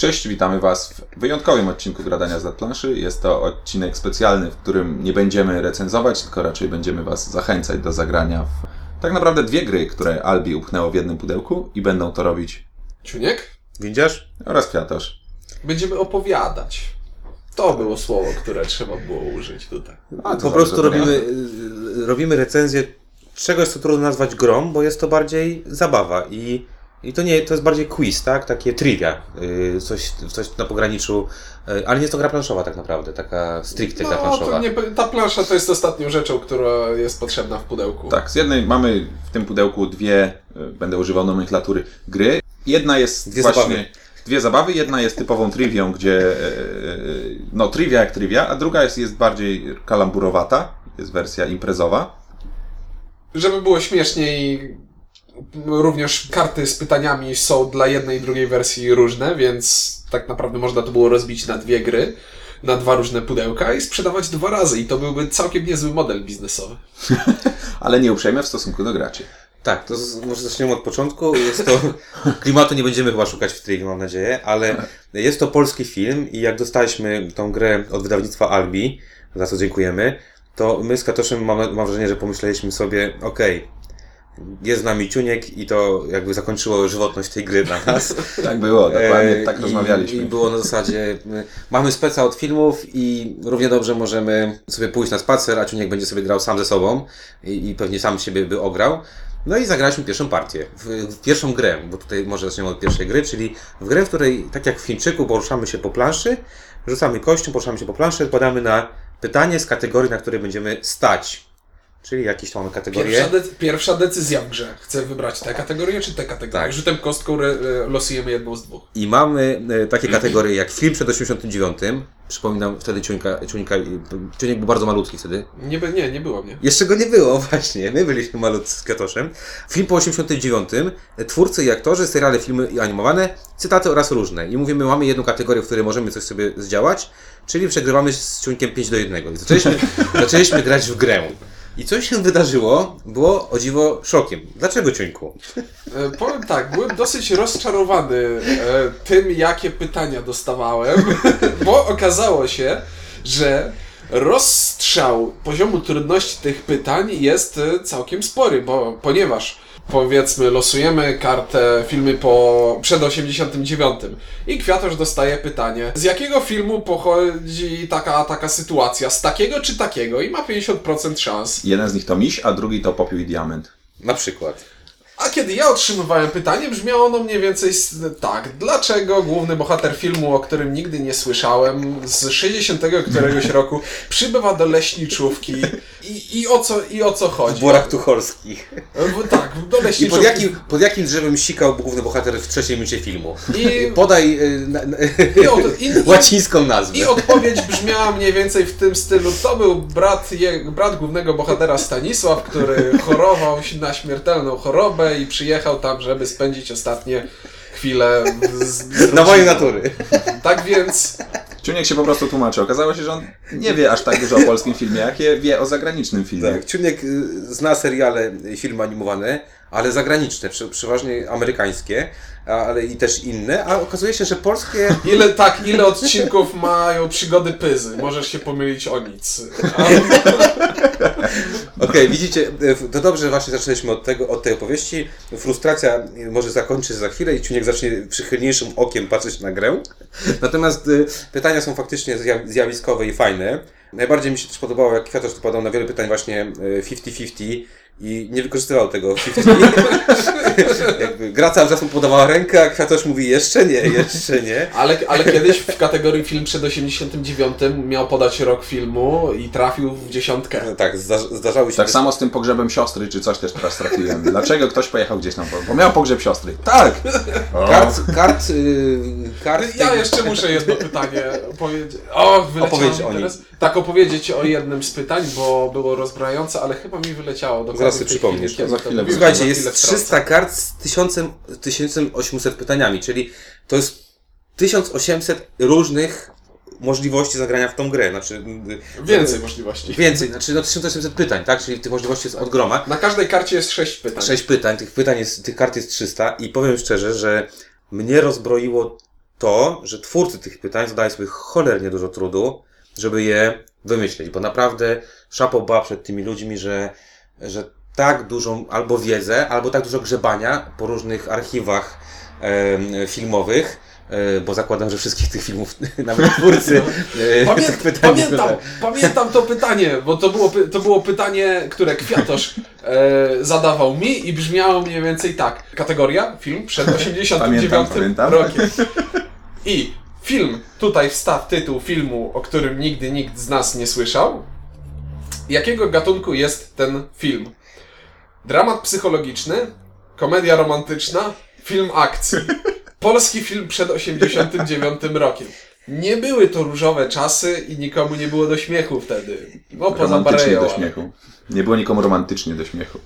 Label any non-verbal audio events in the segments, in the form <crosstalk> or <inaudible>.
Cześć, witamy Was w wyjątkowym odcinku Gradania z planszy. Jest to odcinek specjalny, w którym nie będziemy recenzować, tylko raczej będziemy Was zachęcać do zagrania w tak naprawdę dwie gry, które Albi upchnęło w jednym pudełku i będą to robić Ciuniek? Widzisz? oraz Kwiatosz. Będziemy opowiadać. To było słowo, które trzeba było użyć tutaj. A, to Po prostu robimy, robimy recenzję czegoś, co trudno nazwać grą, bo jest to bardziej zabawa i, i to nie, to jest bardziej quiz, tak? Takie trivia, y, coś, coś na pograniczu, y, ale nie jest to gra planszowa tak naprawdę, taka stricte gra No, planszowa. to nie, ta plansza to jest ostatnią rzeczą, która jest potrzebna w pudełku. Tak, z jednej mamy w tym pudełku dwie, y, będę używał nomenklatury, gry. Jedna jest Dwie właśnie... zabawy. Dwie zabawy, jedna jest typową trivią, gdzie e, e, no trivia jak trivia, a druga jest, jest bardziej kalamburowata, jest wersja imprezowa. Żeby było śmieszniej, również karty z pytaniami są dla jednej i drugiej wersji różne, więc tak naprawdę można to było rozbić na dwie gry, na dwa różne pudełka i sprzedawać dwa razy. I to byłby całkiem niezły model biznesowy. <laughs> ale nie uprzejme w stosunku do graczy. Tak, to z, może zaczniemy od początku. Jest to, <laughs> klimatu nie będziemy chyba szukać w trivia, mam nadzieję, ale jest to polski film i jak dostaliśmy tą grę od wydawnictwa Albi, za co dziękujemy, to my z Katoszem mam, mam wrażenie, że pomyśleliśmy sobie, okej, jest z nami Ciuniek i to jakby zakończyło żywotność tej gry dla <laughs> nas. Tak było, dokładnie E, tak rozmawialiśmy. I było na zasadzie, mamy speca od filmów i równie dobrze możemy sobie pójść na spacer, a Ciuniek będzie sobie grał sam ze sobą i, i pewnie sam siebie by ograł. No i zagraliśmy pierwszą partię, w, w pierwszą grę, bo tutaj może zaczniemy od pierwszej gry, czyli w grę, w której tak jak w Chińczyku poruszamy się po planszy, rzucamy kością, poruszamy się po planszy, odpowiadamy na pytanie z kategorii, na której będziemy stać. Czyli jakieś tam mamy kategorie. Pierwsza, de- pierwsza decyzja w grze. Chcę wybrać tę kategorię czy tę kategorię? Tak. Rzutem kostką e, losujemy jedną z dwóch. I mamy e, takie kategorie jak film przed 89. Przypominam wtedy Ciuńka, Ciuńka, Ciuńek był bardzo malutki wtedy. Nie, nie, nie było mnie. Jeszcze go nie było <laughs> właśnie, my byliśmy malutcy z Katoszem. Film po 89. Twórcy i aktorzy, seriale, filmy i animowane, cytaty oraz różne. I mówimy, mamy jedną kategorię, w której możemy coś sobie zdziałać, czyli przegrywamy z Ciuńkiem 5 do 1. I zaczęliśmy, <laughs> zaczęliśmy grać w grę. I coś się wydarzyło, było o dziwo szokiem. Dlaczego Ciuńku? E, powiem tak, byłem dosyć rozczarowany e, tym, jakie pytania dostawałem, <laughs> bo okazało się, że rozstrzał poziomu trudności tych pytań jest e, całkiem spory, bo ponieważ powiedzmy losujemy kartę filmy po przed 89 i Kwiatosz dostaje pytanie z jakiego filmu pochodzi taka taka sytuacja, z takiego czy takiego i ma 50% szans. Jeden z nich to miś, a drugi to popiół i diament. Na przykład. A kiedy ja otrzymywałem pytanie, brzmiało ono mniej więcej tak. Dlaczego główny bohater filmu, o którym nigdy nie słyszałem, z 60 któregoś <laughs> roku przybywa do leśniczówki i, i, o, co, i o co W chodzi? Borach Tucholskich. W- Tak, do I leśniczówki. pod jakim, pod jakim drzewem sikał główny bohater w trzeciej minucie filmu? I, Podaj y, na, na, i, od, i, i, łacińską nazwę. I odpowiedź brzmiała mniej więcej w tym stylu. To był brat, je, brat głównego bohatera Stanisław, który chorował na śmiertelną chorobę i przyjechał tam, żeby spędzić ostatnie chwile z, z <laughs> Na rodziną. natury. Tak więc Ciuniek się po prostu tłumaczy. Okazało się, że on nie wie aż tak dużo o polskim filmie, jak je wie o zagranicznym filmie. Tak, Ciuniek y, zna seriale, filmy animowane, ale zagraniczne, prze, przeważnie amerykańskie, ale i też inne, a okazuje się, że polskie... ile tak, ile odcinków mają przygody Pyzy? Możesz się pomylić o nic. A, <laughs> Okej, widzicie, y, to dobrze, że właśnie zaczęliśmy od, tego, od tej opowieści. Frustracja y, może zakończy się za chwilę i Ciuniek zacznie przychylniejszym okiem patrzeć na grę. Natomiast y, pytania są faktycznie zja- zjawiskowe i fajne. Najbardziej mi się też podobało, jak Kwiatosz odpowiadał na wiele pytań właśnie y, 50-50 i nie wykorzystywał tego 50. <laughs> Jakby gra cały czas mu podawała rękę, a Kwiatosz mówi jeszcze nie, jeszcze nie. ale, ale kiedyś w kategorii film przed 89 miał podać rok filmu i trafił w dziesiątkę. No Tak, zda zdarzały się... Tak samo z tym pogrzebem siostry, czy coś też teraz trafiłem. Dlaczego ktoś pojechał gdzieś tam, bo miał pogrzeb siostry. Tak! O. Kart, kart, y, kart Ja tej- jeszcze muszę jedno pytanie opowiedzieć. O, wyleciało mi teraz. Tak, opowiedzieć o jednym z pytań, bo było rozbrajające, ale chyba mi wyleciało dokładnie Zaraz sobie przypomnisz, chwili, to za chwilę Słuchajcie, jest wtrącę. 300 kart z 1000, 1800 pytaniami, czyli to jest 1800 różnych możliwości zagrania w tą grę. Znaczy, Więcej możliwości. Więcej, znaczy no 1800 pytań, tak? Czyli tych możliwości jest od groma. Na każdej karcie jest sześć pytań. Sześć pytań, tych pytań jest, tych kart jest 300 i powiem szczerze, że mnie rozbroiło to, że twórcy tych pytań zadają sobie cholernie dużo trudu, żeby je wymyślić, bo naprawdę szapoba przed tymi ludźmi, że, że tak dużą albo wiedzę, albo tak dużo grzebania po różnych archiwach em, filmowych, e, bo zakładam, że wszystkich tych filmów <laughs> nawet twórcy e, Pamię pytań nie pamiętam, pamiętam to pytanie, bo to było, to było pytanie, które Kwiatosz e, zadawał mi i brzmiało mniej więcej tak. Kategoria film przed <laughs> 89 Pamiętam, pamiętam. rokiem. I film, tutaj wstaw tytuł filmu, o którym nigdy nikt z nas nie słyszał. Jakiego gatunku jest ten film? Dramat psychologiczny, komedia romantyczna, film akcji. <laughs> Polski film przed 89 rokiem. Nie były to różowe czasy i nikomu nie było do śmiechu wtedy. No poza Romantycznie do ale- śmiechu. Nie było nikomu romantycznie do śmiechu.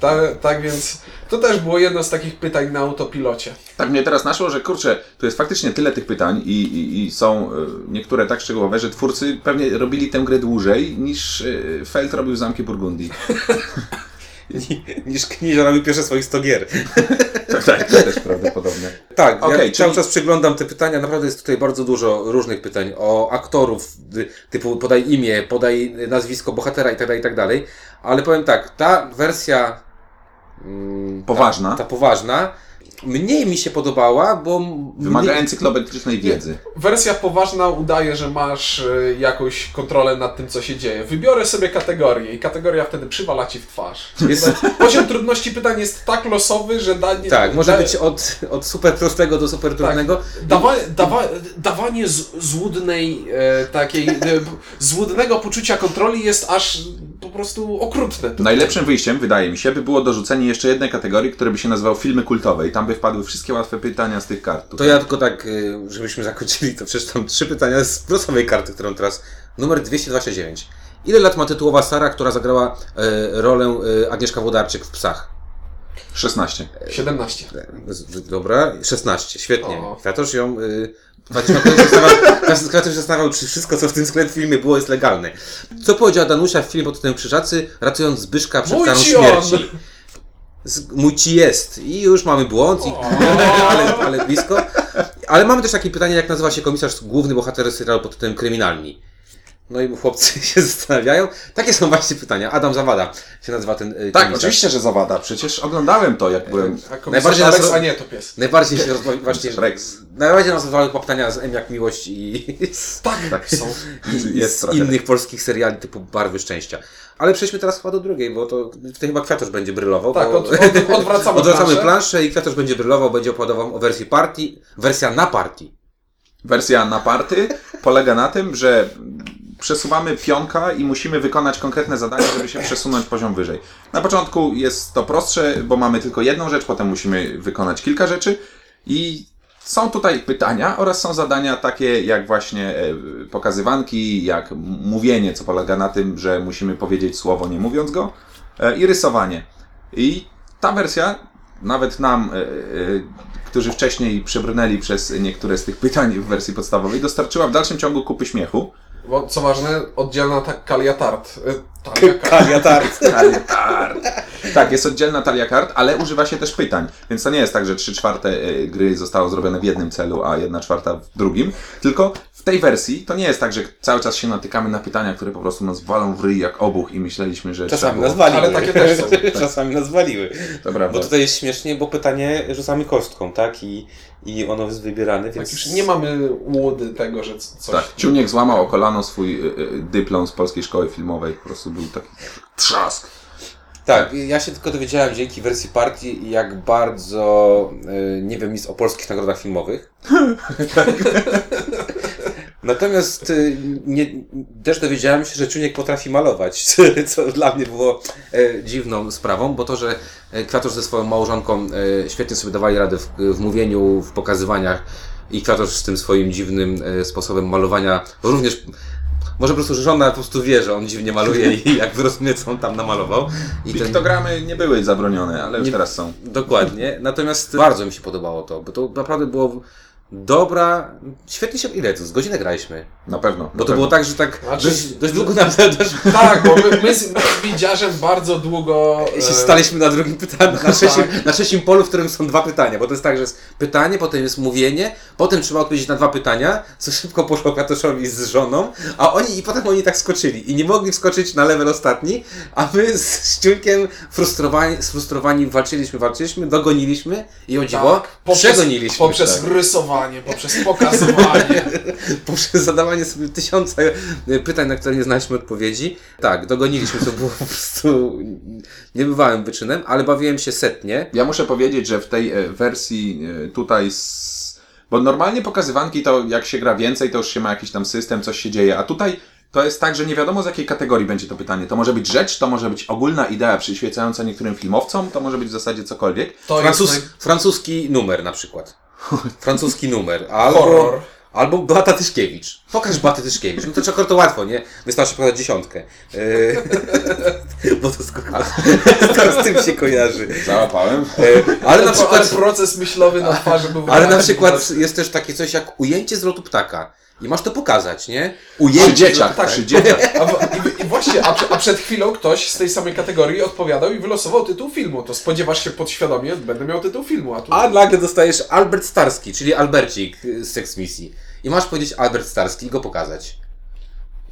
Tak, tak więc to też było jedno z takich pytań na autopilocie. Tak mnie teraz naszło, że kurczę, tu jest faktycznie tyle tych pytań i, i, i są y, niektóre tak szczegółowe, że twórcy pewnie robili tę grę dłużej niż y, Feld robił Zamki Burgundii. <laughs> <laughs> niż Knizia robił pierwsze swoich 100 gier. <laughs> tak, tak, to też prawdopodobnie. Tak, ja Okej, cały czyli- czas przeglądam te pytania. Naprawdę jest tutaj bardzo dużo różnych pytań o aktorów, typu podaj imię, podaj nazwisko bohatera itd., itd. Ale powiem tak, ta wersja mm, Poważna. Ta, ta poważna mniej mi się podobała, bo Wymaga mniej- encyklopedycznej wiedzy. Wersja poważna udaje, że masz e, jakąś kontrolę nad tym, co się dzieje. Wybiorę sobie kategorię i kategoria wtedy przywala ci w twarz. Jest- Poziom trudności pytań jest tak losowy, że da, Tak, może da, być od, od super prostego do super trudnego. Dawa, dawa, dawanie z, złudnej, e, takiej, e, złudnego poczucia kontroli jest aż po prostu okrutne. Najlepszym wyjściem, wydaje mi się, by było dorzucenie jeszcze jednej kategorii, która by się nazywał filmy kultowe i tam by wpadły wszystkie łatwe pytania z tych kart. To ja tylko tak, y, żebyśmy zakończyli, to przeczytam trzy pytania z losowej karty, którą teraz. Numer 229. Ile lat ma tytułowa Sara, która zagrała e, rolę e, Agnieszka Włodarczyk w Psach? 16. 17. Z- Dobra, 16, świetnie. O. Kwiatosz ją... Y, <laughs> Kwiatosz się zastanawiał- czy wszystko, co w tym sklepie filmie było, jest legalne. Co powiedziała Danusia w filmie pod tytułem Krzyżacy, ratując Zbyszka przed Mój karą on! śmierci? Z, mój ci jest. I już mamy błąd, i, <laughs> ale, ale blisko. Ale mamy też takie pytanie, jak nazywa się komisarz główny bohater serialu pod tytułem Kryminalni. No i chłopcy <laughs> się zastanawiają. Takie są właśnie pytania. Adam Zawada się nazywa ten y, Tak, komisarz. oczywiście, że zawada. Przecież oglądałem to, jak byłem. A Najbardziej Alex, nas- a nie, to pies. Najbardziej się <laughs> rozbawi właśnie. Rex. Najbardziej nas chyba pytania z M jak miłość i <laughs> z, Tak, Tak. są. i Jest z trochę. innych polskich seriali typu Barwy Szczęścia. Ale przejdźmy teraz chyba do drugiej, bo to tutaj chyba Kwiatosz będzie brylował. Tak, bo... od, od, odwracamy Odwracamy planszę. i Kwiatosz będzie brylował, będzie opowiadał o wersji partii, wersja na partii. Wersja na party polega na tym, że przesuwamy pionka i musimy wykonać konkretne zadanie, żeby się przesunąć poziom wyżej. Na początku jest to prostsze, bo mamy tylko jedną rzecz, potem musimy wykonać kilka rzeczy i są tutaj pytania oraz są zadania takie jak właśnie e, pokazywanki, jak mówienie, co polega na tym, że musimy powiedzieć słowo nie mówiąc go e, i rysowanie. I ta wersja, nawet nam, e, którzy wcześniej przebrnęli przez niektóre z tych pytań w wersji podstawowej, dostarczyła w dalszym ciągu kupy śmiechu. Bo, co ważne, oddzielna ta kalia tart. Y, Talia kart. <laughs> Kaliatart. Talia kart. <laughs> Tak, jest oddzielna talia kart, ale używa się też pytań. Więc to nie jest tak, że 3 czwarte e, gry zostało zrobione w jednym celu, a 1 czwarta w drugim. Tylko tej wersji to nie jest tak, że cały czas się natykamy na pytania, które po prostu nas walą w ryj jak obuch i myśleliśmy, że Czasami nas waliły. Ale takie też są. <laughs> Czasami nas waliły. To prawda. Bo tutaj jest śmiesznie, bo pytanie rzucamy kostką, tak? I, i ono jest wybierane, Tak, więc... już nie mamy łudy tego, że coś... Tak, Ciuniek złamał o kolano swój y, y, dyplom z Polskiej Szkoły Filmowej. Po prostu był taki trzask. Tak, ja się tylko dowiedziałem dzięki wersji partii, jak bardzo y, nie wiem nic o polskich nagrodach filmowych. <laughs> <laughs> Natomiast y, nie, też dowiedziałem się, że Czuniek potrafi malować, <laughs> co dla mnie było e, dziwną sprawą, bo to, że e, Kwiatosz ze swoją małżonką e, świetnie sobie dawali radę w, w mówieniu, w pokazywaniach i Kwiatosz z tym swoim dziwnym e, sposobem malowania również może po prostu że żona po prostu wie, że on dziwnie maluje i jak wyrozumie, co on tam namalował. I ten- Piktogramy nie były zabronione, ale już Nie- teraz są. Dokładnie. Natomiast bardzo mi się podobało to, bo to naprawdę było dobra, świetnie się, ile z godzinę graliśmy? Na pewno. Bo na to pewno. było tak, że tak Znaczy- dość, dość długo nam też Tak, bo my, my, z, Widziarzem bardzo długo... się e, staliśmy na drugim pytaniu, na <laughs> trzecim, Tak. na trzecim polu, w którym są dwa pytania, bo to jest tak, że jest pytanie, potem jest mówienie, potem trzeba odpowiedzieć na dwa pytania, co szybko poszło Kratoszowi z żoną, a oni i potem oni tak skoczyli i nie mogli wskoczyć na level ostatni, a my z Ściunkiem frustrowani, sfrustrowani walczyliśmy, walczyliśmy, dogoniliśmy i o dziwo, Tak, poprzez, przegoniliśmy. poprzez tak. rysowanie, poprzez pokazywanie. <laughs> poprzez zadawanie sobie tysiąca e, pytań, na które nie znaliśmy odpowiedzi. Tak, dogoniliśmy, co było <laughs> po prostu niebywałym wyczynem, ale bawiłem się setnie. Ja muszę powiedzieć, że w tej e, wersji e, tutaj. Z... Bo normalnie pokazywanki to jak się gra więcej, to już się ma jakiś tam system, coś się dzieje. A tutaj to jest tak, że nie wiadomo z jakiej kategorii będzie to pytanie. To może być rzecz, to może być ogólna idea przyświecająca niektórym filmowcom, to może być w zasadzie cokolwiek. To Francuz, naj... Francuski numer na przykład. <laughs> Francuski numer. Albo, horror. Albo Beata Tyszkiewicz. Pokaż Beatę Tyszkiewicz. No to czekor to łatwo, nie? Wystarczy pokazać dziesiątkę. Yy, <laughs> bo to z, <laughs> to z tym się kojarzy. Załapałem. Yy, ale na Ale przykład... proces myślowy na twarzy był Ale na przykład jest też takie coś jak ujęcie z lotu ptaka. I masz to pokazać, nie? Ujęcie lotu tak, dzieciach. A, i, I właśnie, a, a przed chwilą ktoś z tej samej kategorii odpowiadał i wylosował tytuł filmu. To spodziewasz się podświadomie, będę miał tytuł filmu, a tu... A nagle dostajesz Albert Starski, czyli Albercik z Sex Misji. I masz powiedzieć Albert Starski i go pokazać.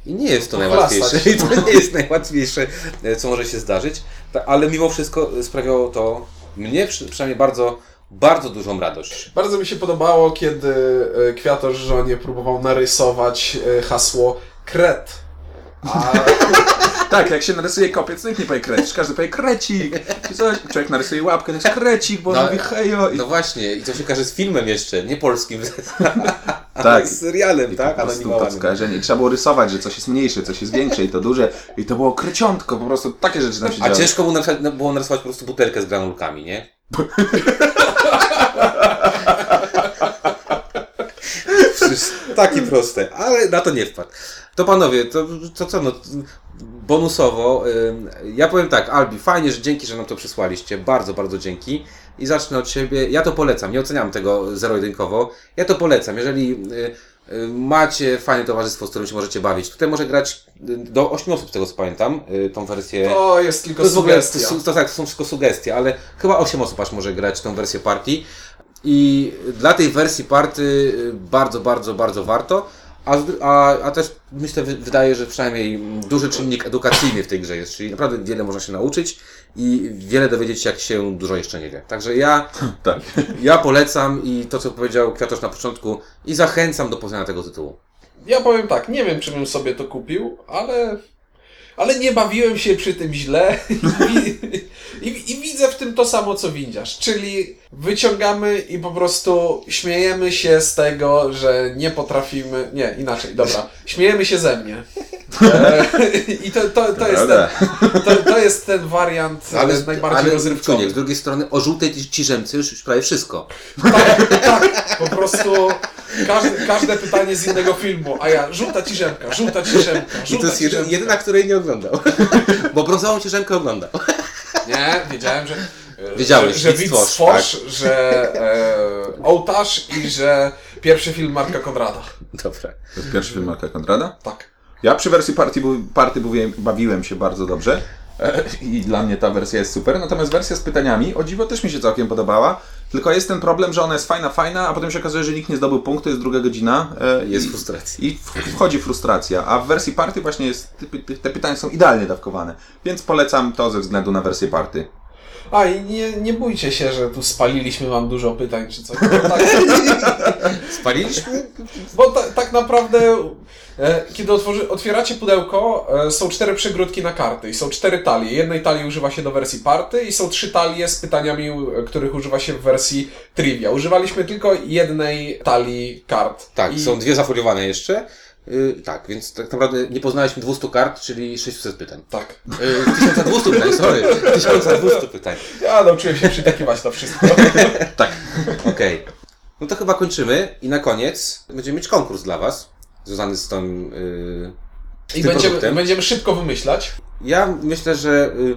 I nie jest to Pochlastać. najłatwiejsze. <laughs> I to nie jest najłatwiejsze, e, co może się zdarzyć. Ale mimo wszystko sprawiało to mnie przy- przynajmniej bardzo, bardzo dużą radość. Bardzo mi się podobało, kiedy e, Kwiatosz żonie próbował narysować e, hasło kret. A <laughs> Tak, jak się narysuje kopiec, to nikt nie powie krecik, każdy powie krecik. Coś. Człowiek narysuje łapkę, to jest krecik, bo No, mówi hejo. I... No właśnie, i to się każe z filmem jeszcze, nie polskim, <laughs> Tak. z serialem, I tak? po prostu to skojarzenie. I trzeba było rysować, że coś jest mniejsze, coś jest większe i to duże. I to było kreciątko, po prostu takie rzeczy tam się A działy. ciężko było narysować, no, było narysować po prostu butelkę z granulkami, nie? <laughs> Przecież takie proste, ale na to nie wpadł. To panowie, to, to co no, bonusowo, ja powiem tak, Albi, fajnie, że dzięki, że nam to przysłaliście, bardzo, bardzo dzięki. I zacznę od siebie, ja to polecam, nie oceniam tego zero-jedynkowo, ja to polecam, jeżeli y, y, macie fajne towarzystwo, z którym się możecie bawić, tutaj może grać y, do 8 osób, z tego co pamiętam, tą wersję... to jest tylko To jest w ogóle, to, sugestia. to, tak, to są wszystko sugestie, ale chyba 8 osób aż może grać tą wersję partii. I dla tej wersji party bardzo, bardzo, bardzo warto. A, a, a też myślę, wy- wydaje, że przynajmniej duży czynnik edukacyjny w tej grze jest, czyli naprawdę wiele można się nauczyć i wiele dowiedzieć się, jak się dużo jeszcze nie wie. Także ja, <laughs> Tak. ja polecam i to, co powiedział Kwiatosz na początku, i zachęcam do poznania tego tytułu. Ja powiem tak, nie wiem, czy bym sobie to kupił, ale... Ale nie bawiłem się przy tym źle i, i, i widzę w tym to samo, co windziarz. Czyli wyciągamy i po prostu śmiejemy się z tego, że nie potrafimy... Nie, inaczej, dobra. Śmiejemy się ze mnie. E, I to, to, to, jest, ten, to, to jest ten wariant ale, najbardziej ale rozrywkowy. Czuniek, z drugiej strony o żółtej ci- ciżemce już, już prawie wszystko. Tak, tak, po prostu każde, każde pytanie z innego filmu, a ja żółta ciżemka, żółta ciżemka, I żółta to jest jedy, ciżemka. jedyna, której nie oglądał. <laughs> Bo brązową ciężarkę oglądał. Nie, wiedziałem, że. Wiedziałeś, że, że widz tworz, że e, ołtarz i że pierwszy film Marka Konrada. Dobra. To jest pierwszy film Marka Konrada. Tak. Ja przy wersji party, bu- party bawiłem, bawiłem się bardzo dobrze e, i dla mnie ta wersja jest super, natomiast wersja z pytaniami, o dziwo, też mi się całkiem podobała, tylko jest ten problem, że ona jest fajna, fajna, a potem się okazuje, że nikt nie zdobył punktu, jest druga godzina e, Jest i, frustracja. i wchodzi frustracja, a w wersji party właśnie jest, te pytania są idealnie dawkowane, więc polecam to ze względu na wersję party. A i nie, nie bójcie się, że tu spaliliśmy wam dużo pytań czy coś. Bo tak, <laughs> Spaliliśmy? bo ta, tak naprawdę, e, kiedy otworzy, otwieracie pudełko, e, są cztery przegródki na karty i są cztery talie. Jednej talii używa się do wersji party i są trzy talie z pytaniami, których używa się w wersji trivia. Używaliśmy tylko jednej talii kart. Tak, I- są dwie zafoliowane jeszcze. Yy, tak, więc tak naprawdę nie poznaliśmy 200 kart, czyli 600 pytań. Tak. Yy, 1200 pytań, sorry. <laughs> 1200 pytań. Ja nauczyłem się przytakiwać na wszystko. <laughs> Tak. Okej. No to chyba kończymy i na koniec będziemy mieć konkurs dla Was, związany z tą... Yy, I tym będziemy, produktem. będziemy szybko wymyślać. Ja myślę, że y,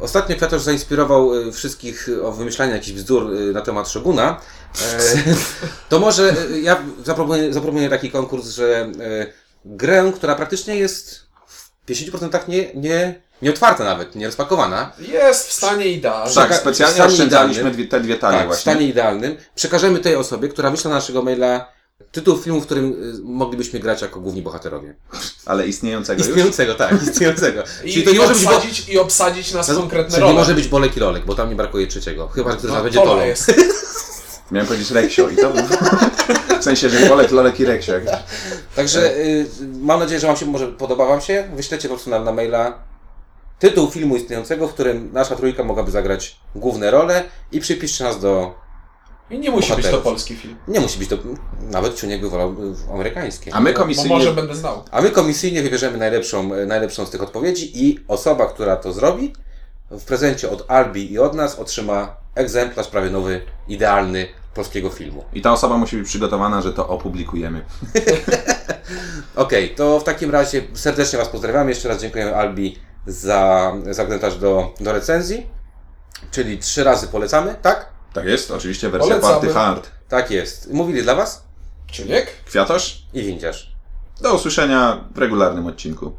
ostatnio Kwiatosz zainspirował y, wszystkich y, o wymyślanie jakichś bzdur y, na temat Szoguna. E, to może ja zaproponuję, zaproponuję taki konkurs, że grę, która praktycznie jest w 50% nie, nie, nie otwarta nawet, nie rozpakowana. Jest w stanie idealnym. Tak, specjalnie w stanie oszczędzaliśmy dwie, te dwie talie tak, w właśnie. stanie idealnym. Przekażemy tej osobie, która wyśle na naszego maila tytuł filmu, w którym y, moglibyśmy grać jako główni bohaterowie. Ale istniejącego już? Istniejącego, tak, <laughs> istniejącego. I, Czyli to i, nie może być... Bo... obsadzić, I obsadzić nas konkretne Czyli role. nie może być Bolek i Lolek, bo tam nie brakuje trzeciego. Chyba, że ktoś No, będzie Tolą. jest. <laughs> Miałem powiedzieć Reksio i to W sensie, że Bolek, Lolek i Reksio. Także y, mam nadzieję, że Wam się może podoba Wam się. Wyślecie po prostu na, na maila tytuł filmu istniejącego, w którym nasza trójka mogłaby zagrać główne role i przypiszcie nas do... I nie musi być to polski film. Nie musi być to... Nawet Ciuniek by wolał y, amerykańskie. A my Bo komisyjnie... może będę znał. A my komisyjnie wybierzemy najlepszą, e, najlepszą z tych odpowiedzi i osoba, która to zrobi, w prezencie od Albi i od nas otrzyma egzemplarz prawie nowy, idealny polskiego filmu. I ta osoba musi być przygotowana, że to opublikujemy. <laughs> Okej, to w takim razie serdecznie Was pozdrawiamy. Jeszcze raz dziękujemy Albi za zaglądasz do, do recenzji. Czyli trzy razy polecamy, tak? Tak jest, oczywiście wersja Polecamy. Party Hard. Tak jest. Mówili dla Was Ciuniek? Kwiatosz? i windziarz. Do usłyszenia w regularnym odcinku.